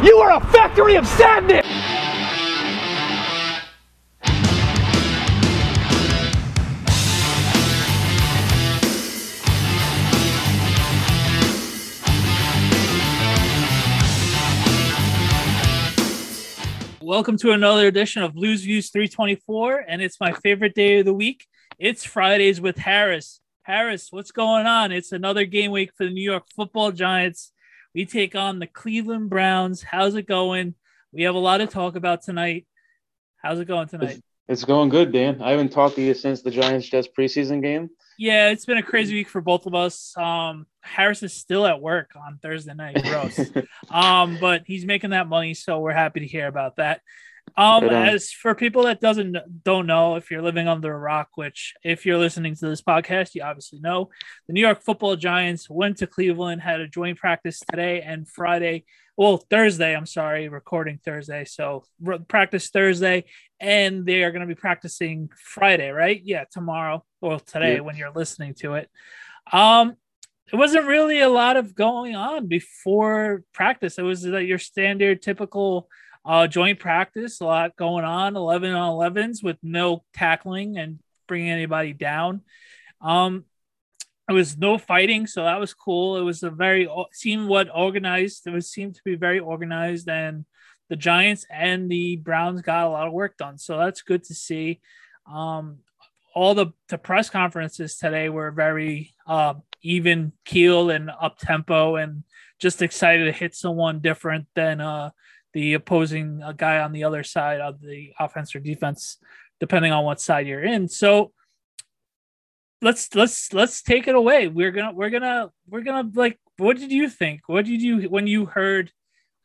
You are a factory of sadness! Welcome to another edition of Blues Views 324, and it's my favorite day of the week. It's Fridays with Harris. Harris, what's going on? It's another game week for the New York Football Giants. We take on the Cleveland Browns. How's it going? We have a lot to talk about tonight. How's it going tonight? It's, going good, Dan. I haven't talked to you since the Giants Jets preseason game. Yeah, it's been a crazy week for both of us. Um, Harris is still at work on Thursday night, gross. um, but he's making that money, so we're happy to hear about that. Um, as for people that doesn't don't know, if you're living under a rock, which if you're listening to this podcast, you obviously know, the New York Football Giants went to Cleveland, had a joint practice today and Friday. Well, Thursday, I'm sorry, recording Thursday. So practice Thursday, and they are going to be practicing Friday, right? Yeah, tomorrow or today yeah. when you're listening to it. Um, it wasn't really a lot of going on before practice. It was like your standard, typical uh, joint practice, a lot going on, 11 on 11s with no tackling and bringing anybody down. Um, it was no fighting, so that was cool. It was a very seemed what organized. It was seemed to be very organized, and the Giants and the Browns got a lot of work done. So that's good to see. Um, all the, the press conferences today were very uh, even keel and up tempo, and just excited to hit someone different than uh, the opposing uh, guy on the other side of the offense or defense, depending on what side you're in. So let's let's let's take it away. We're gonna we're gonna we're gonna like. What did you think? What did you when you heard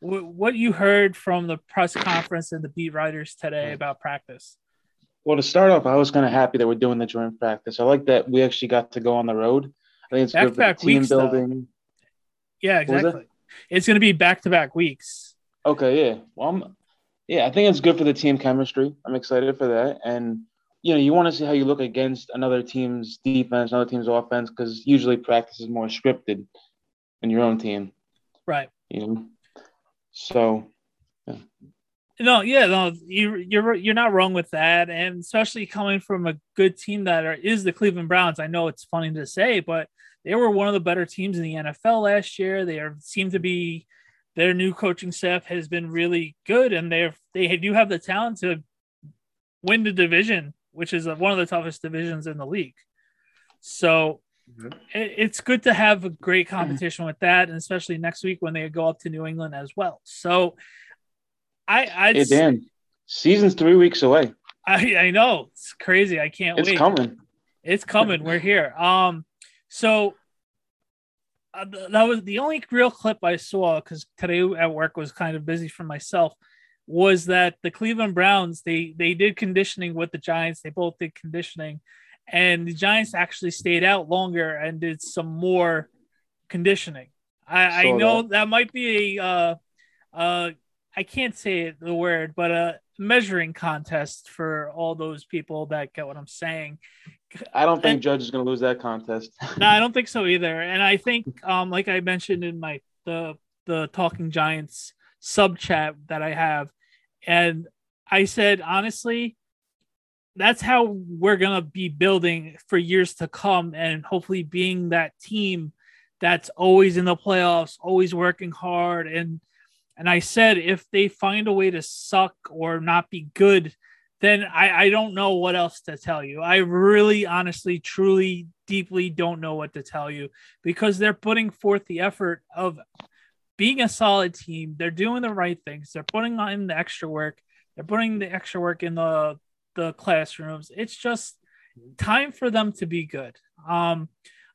what you heard from the press conference and the beat writers today about practice? Well, to start off, I was kind of happy that we're doing the joint practice. I like that we actually got to go on the road. I think it's back good for team weeks, building. Though. Yeah, exactly. It's going to be back to back weeks. Okay, yeah. Well, I'm, yeah, I think it's good for the team chemistry. I'm excited for that, and you know, you want to see how you look against another team's defense, another team's offense, because usually practice is more scripted than your own team. Right. You know, so. Yeah. No, yeah, no, you you're you're not wrong with that, and especially coming from a good team that are, is the Cleveland Browns. I know it's funny to say, but they were one of the better teams in the NFL last year. They are seem to be their new coaching staff has been really good, and they they do have the talent to win the division, which is one of the toughest divisions in the league. So mm-hmm. it, it's good to have a great competition with that, and especially next week when they go up to New England as well. So I, I, hey Dan, season's three weeks away. I I know it's crazy. I can't it's wait. It's coming. It's coming. We're here. Um, so uh, that was the only real clip I saw because today at work was kind of busy for myself. Was that the Cleveland Browns? They they did conditioning with the Giants. They both did conditioning, and the Giants actually stayed out longer and did some more conditioning. I, I know that. that. might be a uh, uh, I can't say the word, but a measuring contest for all those people that get what I'm saying. I don't think and, Judge is going to lose that contest. no, I don't think so either. And I think, um, like I mentioned in my the the Talking Giants sub chat that I have, and I said honestly, that's how we're gonna be building for years to come, and hopefully being that team that's always in the playoffs, always working hard, and and I said if they find a way to suck or not be good then I, I don't know what else to tell you. I really, honestly, truly, deeply don't know what to tell you because they're putting forth the effort of being a solid team. They're doing the right things. They're putting in the extra work. They're putting the extra work in the the classrooms. It's just time for them to be good. Um,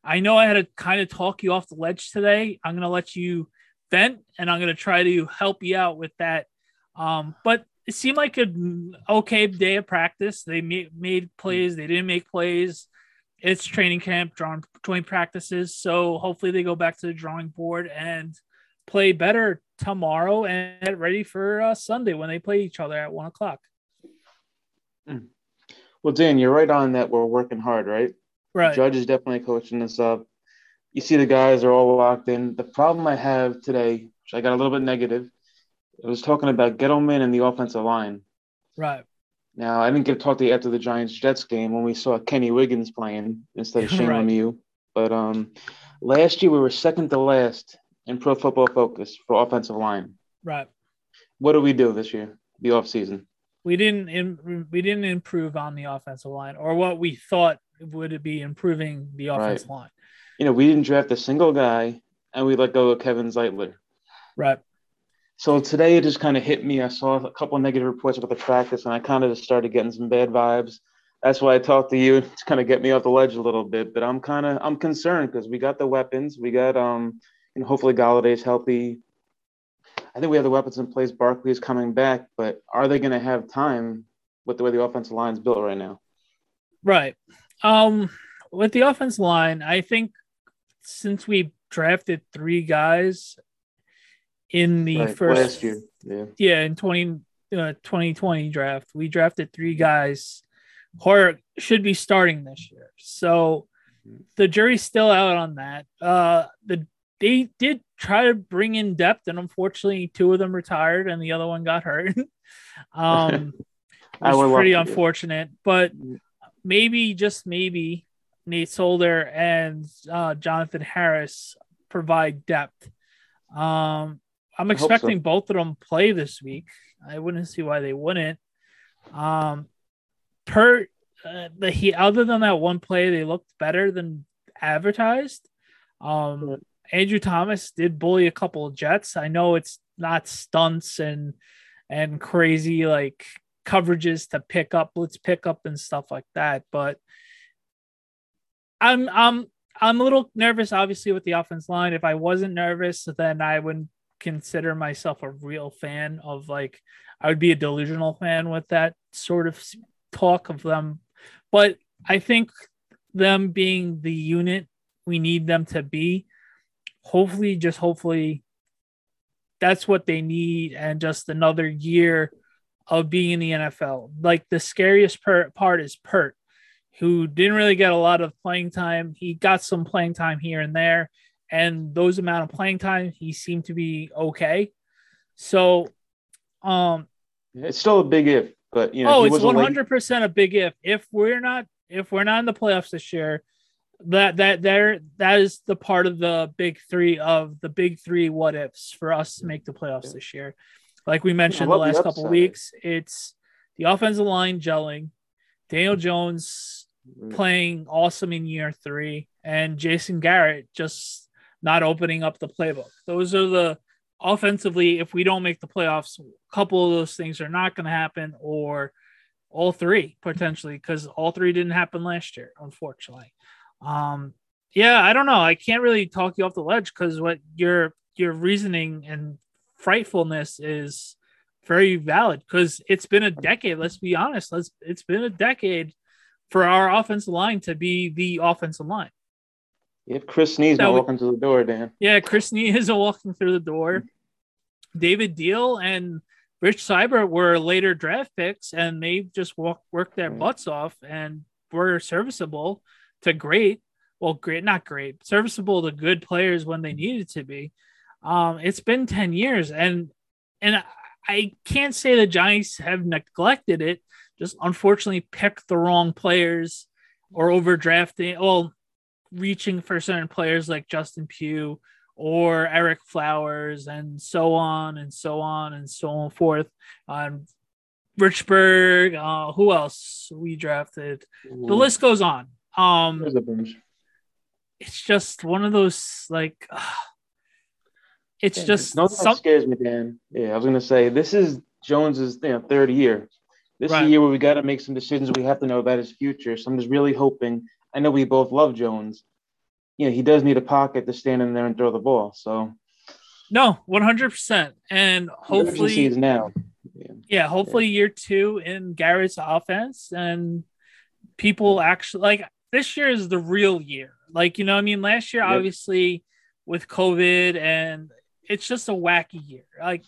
I know I had to kind of talk you off the ledge today. I'm gonna let you vent, and I'm gonna try to help you out with that. Um, but it seemed like an okay day of practice. They made, made plays, they didn't make plays. It's training camp, drawing joint practices. So hopefully they go back to the drawing board and play better tomorrow and get ready for uh, Sunday when they play each other at one o'clock. Hmm. Well, Dan, you're right on that. We're working hard, right? Right. Judge is definitely coaching us up. You see, the guys are all locked in. The problem I have today, which I got a little bit negative, it was talking about Gettleman and the offensive line. Right. Now, I didn't get to talk to you after the Giants Jets game when we saw Kenny Wiggins playing instead of Shane Right. Lemieux. But um, last year we were second to last in Pro Football Focus for offensive line. Right. What do we do this year, the offseason? We didn't we didn't improve on the offensive line or what we thought would be improving the offensive line. You know, we didn't draft a single guy, and we let go of Kevin Zeitler. Right. So today it just kind of hit me. I saw a couple negative reports about the practice, and I kind of just started getting some bad vibes. That's why I talked to you to kind of get me off the ledge a little bit. But I'm kind of I'm concerned because we got the weapons. We got um, and hopefully Golladay's healthy. I think we have the weapons in place. Barkley is coming back, but are they going to have time with the way the offensive line is built right now? Right. Um, with the offensive line, I think since we drafted three guys in the Right, first last year, yeah, yeah, in 20, uh, 2020 draft, we drafted three guys who are, should be starting this year. So the jury's still out on that. Uh, the they did try to bring in depth, and unfortunately, two of them retired, and the other one got hurt. um, I was pretty unfortunate, but maybe just maybe Nate Solder and uh, Jonathan Harris provide depth. Um, I'm hope so. expecting both of them play this week. I wouldn't see why they wouldn't. Um, per uh, the he other than that one play, they looked better than advertised. Um, Andrew Thomas did bully a couple of Jets. I know it's not stunts and and crazy like coverages to pick up, let's pick up and stuff like that, but I'm I'm I'm a little nervous, obviously, with the offense line. If I wasn't nervous, then I wouldn't consider myself a real fan of like I would be a delusional fan with that sort of talk of them. But I think them being the unit we need them to be, hopefully, just hopefully, that's what they need, and just another year of being in the NFL. Like the scariest per- part is Pert who didn't really get a lot of playing time. He got some playing time here and there, and those amount of playing time, he seemed to be okay. So, um, it's still a big if, but you know, oh, it's one hundred percent a big if. If we're not, if we're not in the playoffs this year, that that there that is the part of the big three of the big three what ifs for us to make the playoffs this year. Like we mentioned the love the last couple weeks, it's the offensive line gelling, Daniel Jones playing awesome in year three, and Jason Garrett just not opening up the playbook. Those are the offensively, if we don't make the playoffs, a couple of those things are not going to happen, or all three potentially, because all three didn't happen last year, unfortunately. Um, yeah, I don't know. I can't really talk you off the ledge because what your your reasoning and frightfulness is very valid because it's been a decade. Let's be honest. Let's it's been a decade for our offensive line to be the offensive line. If Chris not would- walking through the door, Dan. Yeah, Chris Snee is walking through the door. David Diehl and Rich Seubert were later draft picks, and they just walk, worked their butts off and were serviceable to great. Well, great, not great, serviceable to good players when they needed to be. Um, it's been 10 years, and and I- I can't say the Giants have neglected it, just unfortunately picked the wrong players or overdrafting. Well, reaching for certain players like Justin Pugh or Ereck Flowers and so on and so on and so on forth. Um, Richburg, uh, who else we drafted? The list goes on. Um, There's a bunch. it's just one of those like, it's Yeah, just no, that some, scares me, Dan. Yeah, I was gonna say this is Jones's you know, third year. This is Right. a year where we got to make some decisions. We have to know about his future. So I'm just really hoping. I know we both love Jones. You know, he does need a pocket to stand in there and throw the ball. So no, one hundred percent, and hopefully is now. Yeah. yeah, hopefully year two in Garrett's offense and people actually like this year is the real year. Like, you know, what I mean, last year, Yep. obviously, with COVID and it's just a wacky year. Like,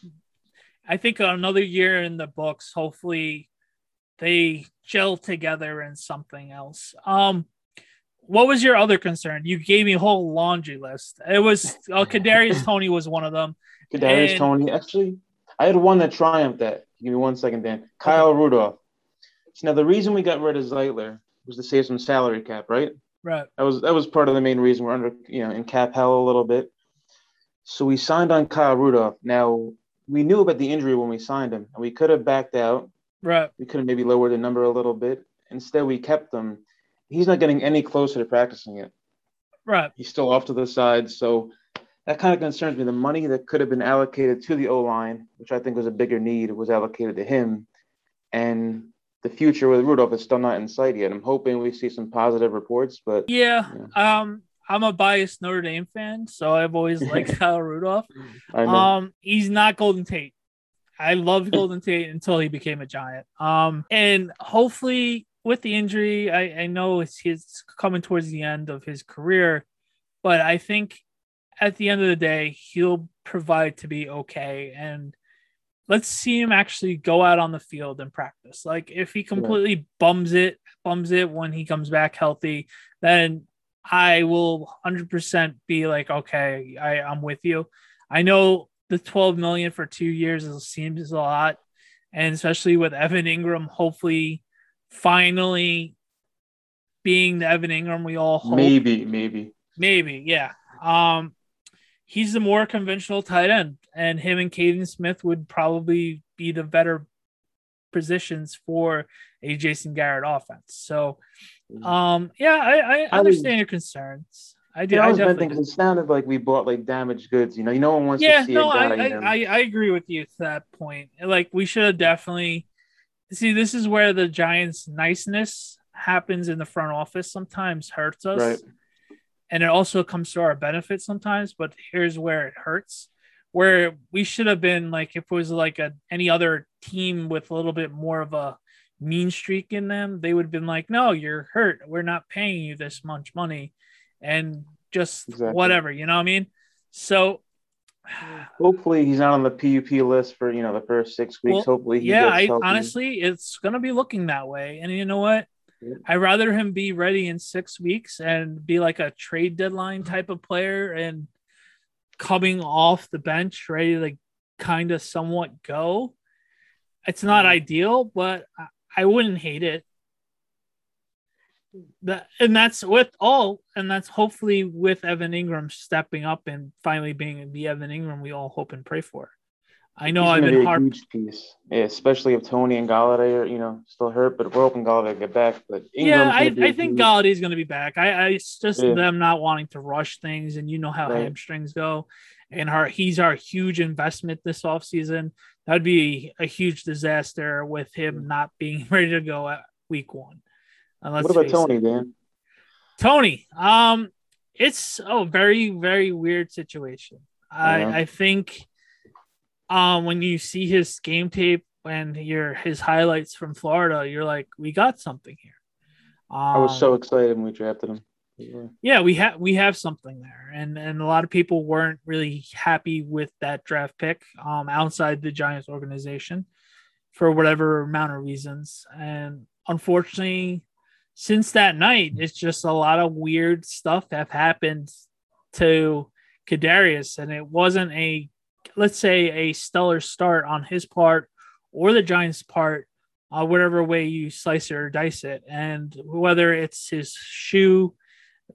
I think another year in the books, hopefully they gel together in something else. Um, what was your other concern? You gave me a whole laundry list. It was uh, Kadarius Toney was one of them. Kadarius And- Toney. Actually, I had one that triumphed that. Give me one second, Dan. Kyle okay. Rudolph. So now the reason we got rid of Zeitler was to save some salary cap, right? Right. That was that was part of the main reason we're under you know in cap hell a little bit. So we signed on Kyle Rudolph. Now we knew about the injury when we signed him, and we could have backed out. Right. We could have maybe lowered the number a little bit. Instead, we kept him. He's not getting any closer to practicing it. Right. He's still off to the side. So that kind of concerns me. The money that could have been allocated to the O line, which I think was a bigger need, was allocated to him. And the future with Rudolph is still not in sight yet. I'm hoping we see some positive reports, but yeah, yeah. um, I'm a biased Notre Dame fan, so I've always liked Kyle Rudolph. Um, he's not Golden Tate. I loved Golden Tate until he became a giant. Um, and hopefully with the injury, I, I know it's he's coming towards the end of his career, but I think at the end of the day, he'll provide to be okay. And let's see him actually go out on the field and practice. Like if he completely yeah. bums it, bums it when he comes back healthy, then I will 100% be like, okay, I, I'm with you. I know the 12 million for two years seems a lot. And especially with Evan Engram, hopefully finally being the Evan Engram we all hope. Maybe, maybe. Maybe, yeah. Um, he's the more conventional tight end, and him and Kaden Smith would probably be the better positions for a Jason Garrett offense. So, mm. um, yeah, I, I understand I your concerns. I do. I, I was thinking it sounded like we bought like damaged goods. You know, you no one wants yeah, to see no, a guy. I, I, I agree with you to that point. Like we should have definitely see. This is where the Giants' niceness happens in the front office. Sometimes hurts us. Right and it also comes to our benefit sometimes but here's where it hurts where we should have been like if it was like a any other team with a little bit more of a mean streak in them they would have been like no you're hurt we're not paying you this much money and just exactly. whatever you know what i mean so hopefully he's not on the pup list for you know the first six weeks well, hopefully yeah I, honestly it's gonna be looking that way and you know what I'd rather him be ready in six weeks and be like a trade deadline type of player and coming off the bench, ready to like kind of somewhat go. It's not mm-hmm. ideal, but I wouldn't hate it. That and that's with all, and that's hopefully with Evan Engram stepping up and finally being the Evan Engram we all hope and pray for. I know I've been be hard. Huge piece, yeah, especially if Toney and Golladay are you know still hurt, but we're hoping Golladay get back. But Engram's yeah, I, I think Golladay is going to be back. I, I it's just yeah. them not wanting to rush things, and you know how right. hamstrings go. And our he's our huge investment this offseason. That'd be a huge disaster with him not being ready to go at week one. What about Toney, it. Dan? Toney, um, it's a very very weird situation. Yeah. I I think um, when you see his game tape and your his highlights from Florida, you're like, we got something here. Um, I was so um, excited when we drafted him. Yeah, yeah we have we have something there, and and a lot of people weren't really happy with that draft pick um, outside the Giants organization for whatever amount of reasons, and unfortunately, since that night, it's just a lot of weird stuff have happened to Kadarius, and it wasn't a let's say a stellar start on his part or the Giants' part, uh, whatever way you slice it or dice it, and whether it's his shoe,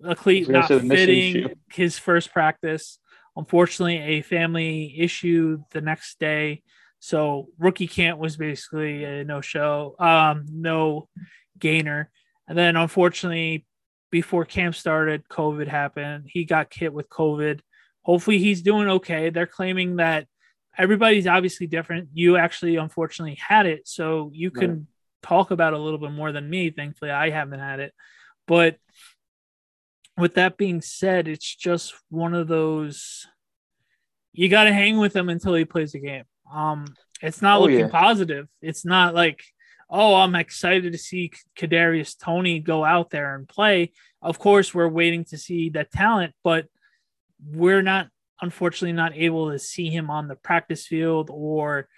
a cleat not fitting, his first practice. Unfortunately, a family issue the next day. So rookie camp was basically a no show, um, no gainer. And then unfortunately, before camp started, COVID happened. He got hit with COVID. Hopefully, he's doing okay. They're claiming that everybody's obviously different. You actually, unfortunately, had it, so you can right. talk about it a little bit more than me. Thankfully, I haven't had it. But with that being said, it's just one of those you got to hang with him until he plays the game. Um, it's not oh, looking yeah. positive. It's not like, oh, I'm excited to see Kadarius Toney go out there and play. Of course, we're waiting to see that talent, but we're not unfortunately not able to see him on the practice field or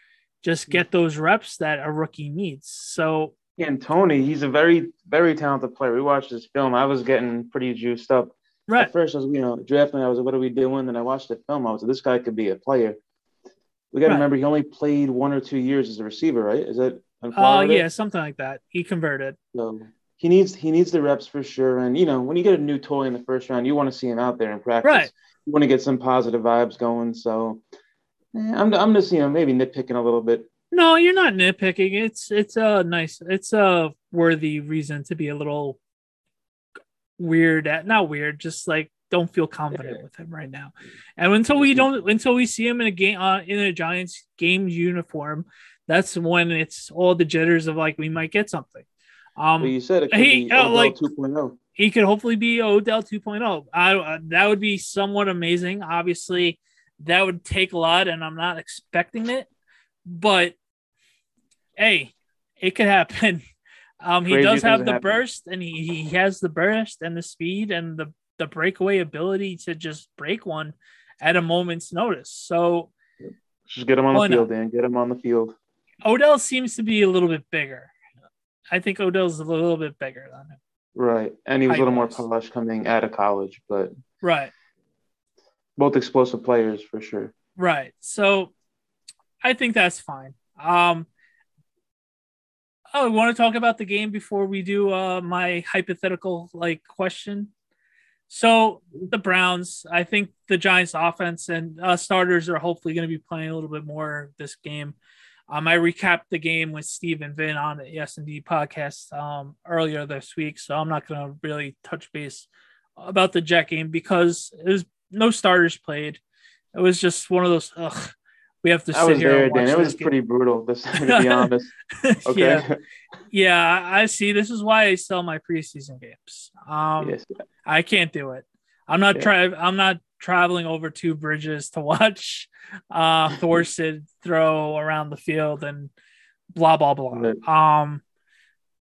just get those reps that a rookie needs. So and Toney, he's a very, very talented player. We watched this film. I was getting pretty juiced up. Right. At first, I was, you know, drafting. I was like, what are we doing? And I watched the film. I was like, this guy could be a player. We got to Right. remember he only played one or two years as a receiver, right? Is that? Oh Florida? yeah, something like that. He converted. So he needs he needs the reps for sure. And you know, when you get a new toy in the first round, you want to see him out there in practice. Right. You want to get some positive vibes going. So eh, I'm I'm just you know maybe nitpicking a little bit. No, you're not nitpicking. It's it's a nice, it's a worthy reason to be a little weird at not weird, just like don't feel confident with him right now. And until we don't, until we see him in a game uh, in a Giants game uniform, that's when it's all the jitters of like we might get something. Um, But you said it could he- be Odell like- 2.0. he could hopefully be Odell 2.0. I uh, that would be somewhat amazing. Obviously, that would take a lot, and I'm not expecting it. But hey, it could happen. Um, he Crazy does have the happen. burst, and he, he has the burst and the speed and the the breakaway ability to just break one at a moment's notice. So Just get him on the not? field, Dan. Get him on the field. Odell seems to be a little bit bigger. I think Odell's a little bit bigger than him. Right. And he was a little more polished coming out of college, but Right. both explosive players for sure. Right. So I think that's fine. Um Oh, we want to talk about the game before we do uh my hypothetical like question. So the Browns, I think the Giants offense and uh, starters are hopefully going to be playing a little bit more this game. Um, I recapped the game with Steve and Vin on the S&D podcast um, earlier this week, so I'm not going to really touch base about the Jet game because it was no starters played. It was just one of those. Ugh, we have to I sit was here. there, Dan. It was game. pretty brutal, this, to be honest. Okay. yeah, yeah. I see. This is why I sell my preseason games. Um, yes. I can't do it. I'm not Yeah. try. I'm not traveling over two bridges to watch uh Thorson throw around the field and blah blah blah. Um,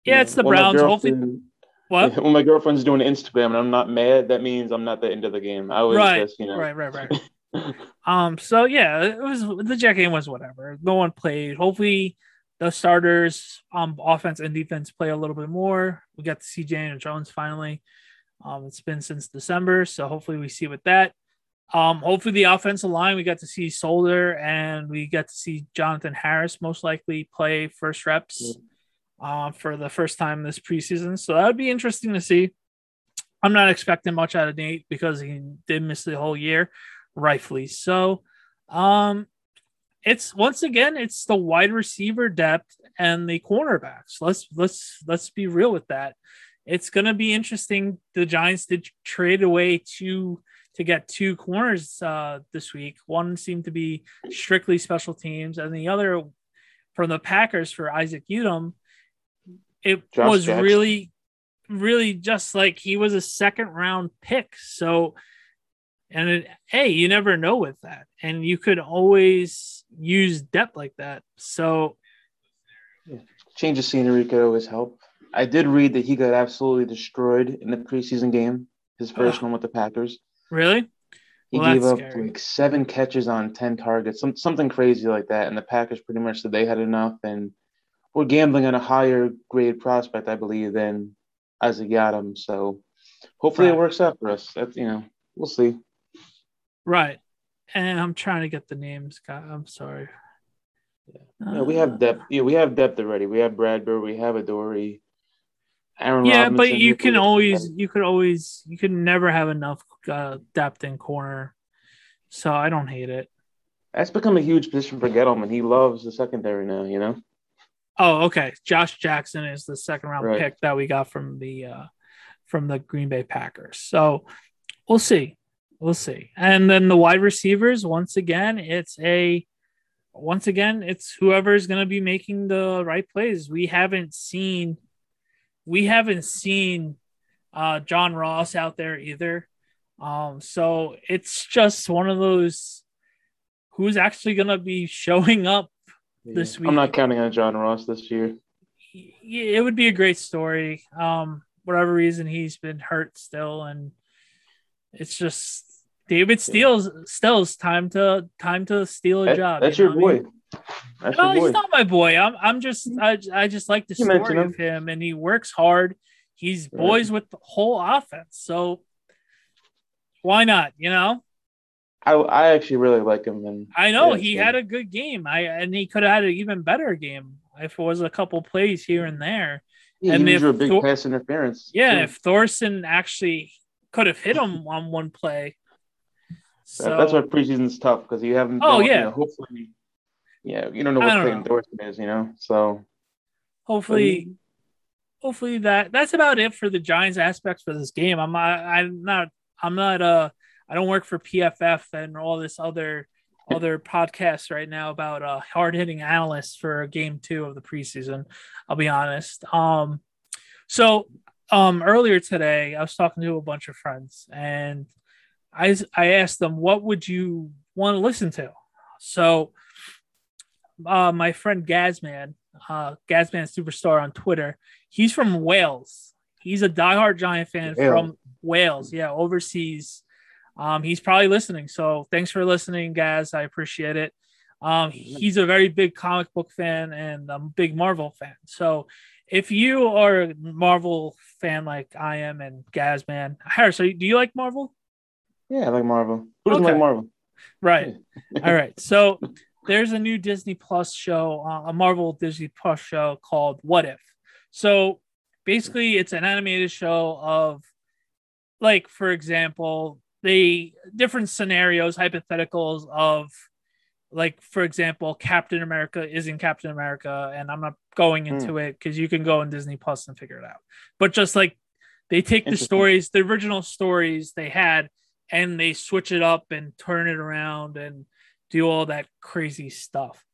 yeah, it's the Browns. Hopefully, what? When my girlfriend's doing Instagram and I'm not mad, that means I'm not that into the game. I was Right, just, you know, Right, right, right. um. So yeah, it was the Jet game was whatever. No one played. Hopefully, the starters, um, offense and defense play a little bit more. We got to see Jane and Jones finally. Um, it's been since December, so hopefully we see with that. Um, hopefully the offensive line we got to see Solder and we got to see Jonathan Harris most likely play first reps uh, for the first time this preseason. So that would be interesting to see. I'm not expecting much out of Nate because he did miss the whole year, rightfully so. Um, it's once again it's the wide receiver depth and the cornerbacks. Let's let's let's be real with that. It's gonna be interesting. The Giants did trade away two to get two corners uh, this week. One seemed to be strictly special teams, and the other from the Packers for Isaac Yiadom. It Josh was Jackson. really, really just like he was a second round pick. So, and it, hey, you never know with that, and you could always use depth like that. So, change of scenery could always help. I did read that he got absolutely destroyed in the preseason game, his first Ugh. one with the Packers. Really, He Well, gave up scary. like seven catches on 10 targets, some, something crazy like that. And the Packers pretty much said they had enough and were gambling on a higher grade prospect, I believe, than Isaac Yiadom. So hopefully Right. it works out for us. That's, you know, we'll see. right? And I'm trying to get the names. God, I'm sorry. Yeah, we Uh, have depth. Yeah, we have depth already. We have Bradbury, we have Adoree, Aaron Yeah, Robinson, but you can always, you could always, you can never have enough uh, depth in corner. So I don't hate it. That's become a huge position for Gettleman. He loves the secondary now, you know? Oh, okay. Josh Jackson is the second round Right. pick that we got from the uh from the Green Bay Packers. So we'll see. We'll see. And then the wide receivers, once again, it's a once again, it's whoever's gonna be making the right plays. We haven't seen we haven't seen uh John Ross out there either. Um, so it's just one of those who's actually gonna be showing up This week. I'm not counting on John Ross this year. it would be a great story. Um, whatever reason he's been hurt still, and it's just David Steele's Stills time to time to steal a That- job. that's you your know what I boy. mean? That's No, he's not my boy. I'm I'm just I, I just like the You story him. of him, and he works hard. He's boys with the whole offense, so why not? You know, I I actually really like him. And I know yeah, he so- had a good game. I and he could have had an even better game if it was a couple plays here and there. Yeah, and if a big Thor- pass interference. Yeah, too. if Thorson actually could have hit him on one play. So that's why preseason's tough because you haven't. Oh, don't- you yeah. know, hopefully. Yeah, you don't know what don't Clayton know. Thorson is, you know. So hopefully hopefully that that's about it for the Giants aspects for this game. I'm not I'm not I'm not uh I don't work for PFF and all this other other podcasts right now about uh hard hitting analysts for game two of the preseason. I'll be honest. Um so um earlier today I was talking to a bunch of friends and I I asked them what would you want to listen to? So uh my friend Gazman, uh Gazman Superstar on Twitter, he's from Wales. He's a diehard Giant fan Wales. from Wales, yeah, overseas. Um, he's probably listening. So thanks for listening, guys. I appreciate it. Um, he's a very big comic book fan and a big Marvel fan. So if you are a Marvel fan like I am and Gazman, Harris, are you, do you like Marvel? yeah, I like Marvel. Who doesn't Okay. like Marvel? Right. All right. So there's a new Disney Plus show, uh, a Marvel Disney Plus show called What If. So basically, it's an animated show of, like, for example, the different scenarios, hypotheticals of, like, for example, Captain America isn't Captain America, and I'm not going into it because you can go on Disney Plus and figure it out. But just like they take the stories, the original stories they had, and they switch it up and turn it around and do all that crazy stuff.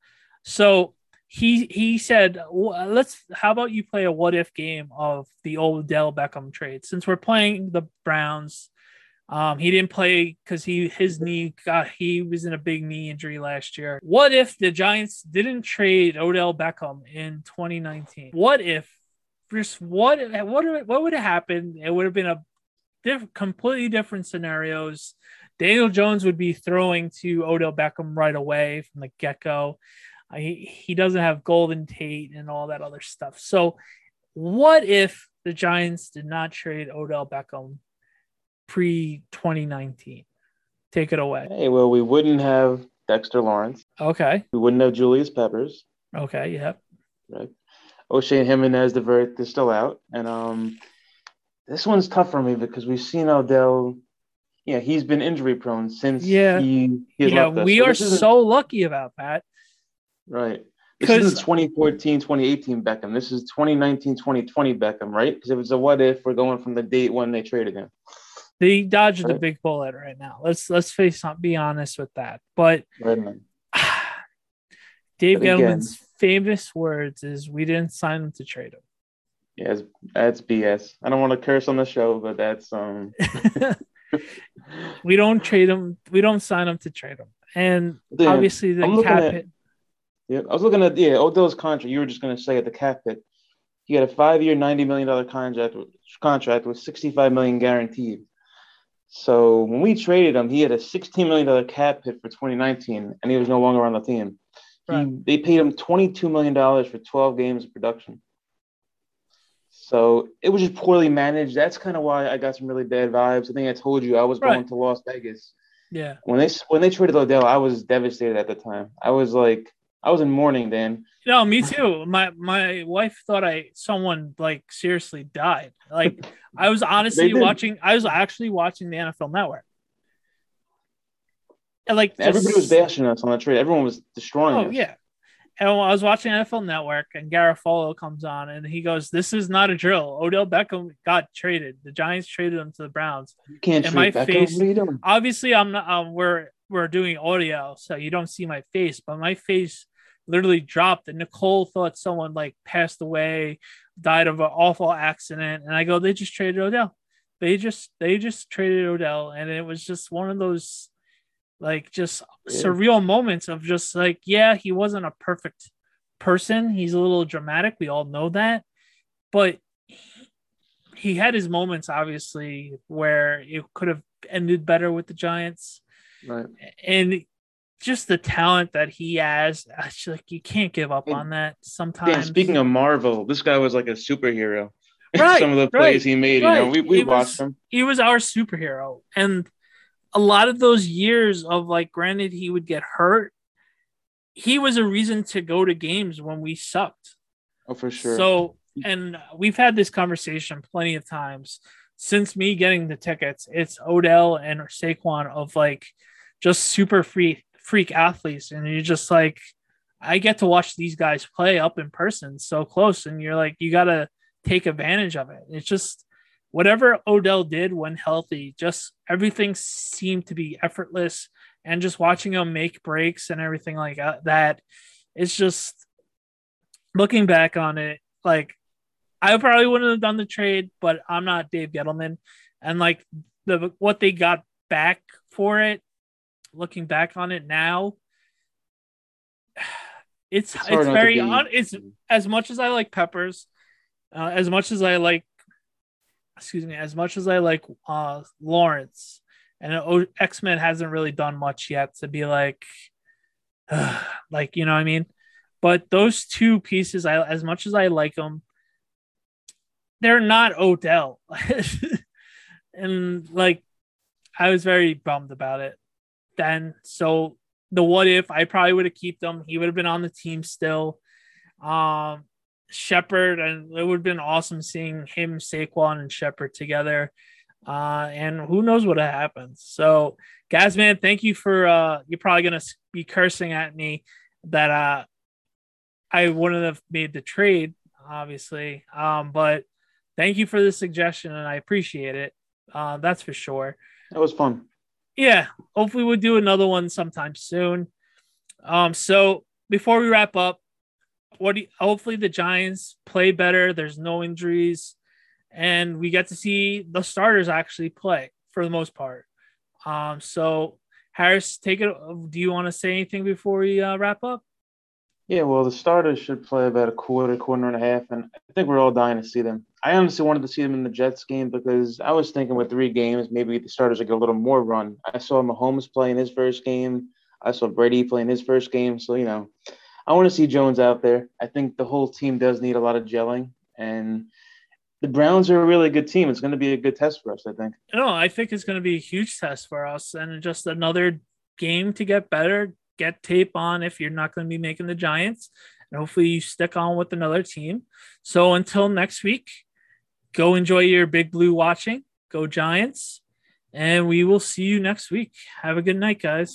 So he he said, "W- "Let's. How about you play a what if game of the Odell Beckham trade? Since we're playing the Browns, um, he didn't play because he his knee got he was in a big knee injury last year. What if the Giants didn't trade Odell Beckham in 2019? What if just what what what would have happened? It would have been a diff- completely different scenarios. Daniel Jones would be throwing to Odell Beckham right away from the get go. He, he doesn't have Golden Tate and all that other stuff. So, what if the Giants did not trade Odell Beckham pre 2019? Take it away. Hey, well, we wouldn't have Dexter Lawrence. Okay. We wouldn't have Julius Peppers. Okay. Yeah. Right. Oshane Ximines, the verdict is still out. And um, this one's tough for me because we've seen Odell. Yeah, he's been injury prone since Yeah. he, he Yeah. We So are so lucky about that. right. This isn't 2014, 2018 Beckham. This is 2019, 2020 Beckham, right? Because if it's a what if, we're going from the date when they traded him. They dodged the big bullet right now. Let's let's face not be honest with that. But Right. Dave But again- Gettleman's famous words is we didn't sign him to trade Yeah, it's, that's BS. I don't want to curse on the show, but that's um. we don't trade him. We don't sign him to trade him. And obviously the I'm looking cap at- hit. Yeah, I was looking at yeah Odell's contract. You were just going to say at the cap hit, he had a five-year, ninety million dollar contract contract with sixty-five million guaranteed. So when we traded him, he had a sixteen million dollar cap hit for 2019, and he was no longer on the team. Right. He, they paid him twenty-two million dollars for 12 games of production. So it was just poorly managed. That's kind of why I got some really bad vibes. I think I told you I was Right. going to Las Vegas Yeah. when they when they traded Odell. I was devastated at the time. I was like, I was in mourning, Dan. No, me too. My my wife thought I someone like seriously died. Like I was honestly watching. I was actually watching the NFL Network. And like Everybody was bashing us on the trade. Everyone was destroying Oh us. yeah. And I was watching NFL Network, and Garafolo comes on, and he goes, "This is not a drill. Odell Beckham got traded. The Giants traded him to the Browns. You can't And my Beckham. face- What are you doing? Obviously, I'm not. Um, we're we're doing audio, so you don't see my face, but my face literally dropped. And Nicole thought someone like passed away, died of an awful accident, and I go, "They just traded Odell. They just they just traded Odell, and it was just one of those." Like just Yeah. surreal moments of just like yeah he wasn't a perfect person he's a little dramatic we all know that but he had his moments obviously where it could have ended better with the giants Right. and just the talent that he has like you can't give up on that sometimes Dan, speaking of Marvel, this guy was like a superhero. Right, Some of the right, plays he made, you know, we, we He watched was- him. he was our superhero and a lot of those years of like, granted, he would get hurt. He was a reason to go to games when we sucked. Oh, for sure. So, and we've had this conversation plenty of times since me getting the tickets. It's Odell and Saquon of like just super free freak athletes, and you're just like, I get to watch these guys play up in person so close, and you're like, you gotta take advantage of it. It's just whatever Odell did when healthy, just everything seemed to be effortless. And just watching him make breaks and everything like that, it's just looking back on it, like I probably wouldn't have done the trade, but I'm not Dave Gettleman. And like the what they got back for it, looking back on it now, it's it's, it's very on it's as much as I like peppers, uh, as much as I like excuse me, as much as I like uh, Lawrence and X Men hasn't really done much yet to be like, uh, like you know what I mean. But those two pieces, I as much as I like them, they're not Odell, and like I was very bummed about it then. So the what if I probably would have kept them. He would have been on the team still. Um, Shepard, and it would have been awesome seeing him, Saquon, and Shepard together. Uh, and who knows what happens. So, guys, man, thank you for. Uh, you're probably gonna be cursing at me that uh, I wouldn't have made the trade, obviously. Um, but thank you for the suggestion, and I appreciate it. Uh, that's for sure. That was fun. Yeah, hopefully we'll do another one sometime soon. Um, so before we wrap up, what do you, hopefully the Giants play better. There's no injuries, and we get to see the starters actually play for the most part. Um, so Harris, take it. Do you want to say anything before we uh, wrap up? Yeah, well, the starters should play about a quarter, quarter and a half, and I think we're all dying to see them. I honestly wanted to see them in the Jets game because I was thinking with three games, maybe the starters would get a little more run. I saw Mahomes play in his first game. I saw Brady play in his first game. So, you know, I want to see Jones out there. I think the whole team does need a lot of gelling, and the Browns are a really good team. It's going to be a good test for us, I think. No, I think it's going to be a huge test for us, and just another game to get better. Get tape on if you're not going to be making the Giants, and hopefully you stick on with another team. So until next week, go enjoy your big blue watching. Go Giants, and we will see you next week. Have a good night, guys.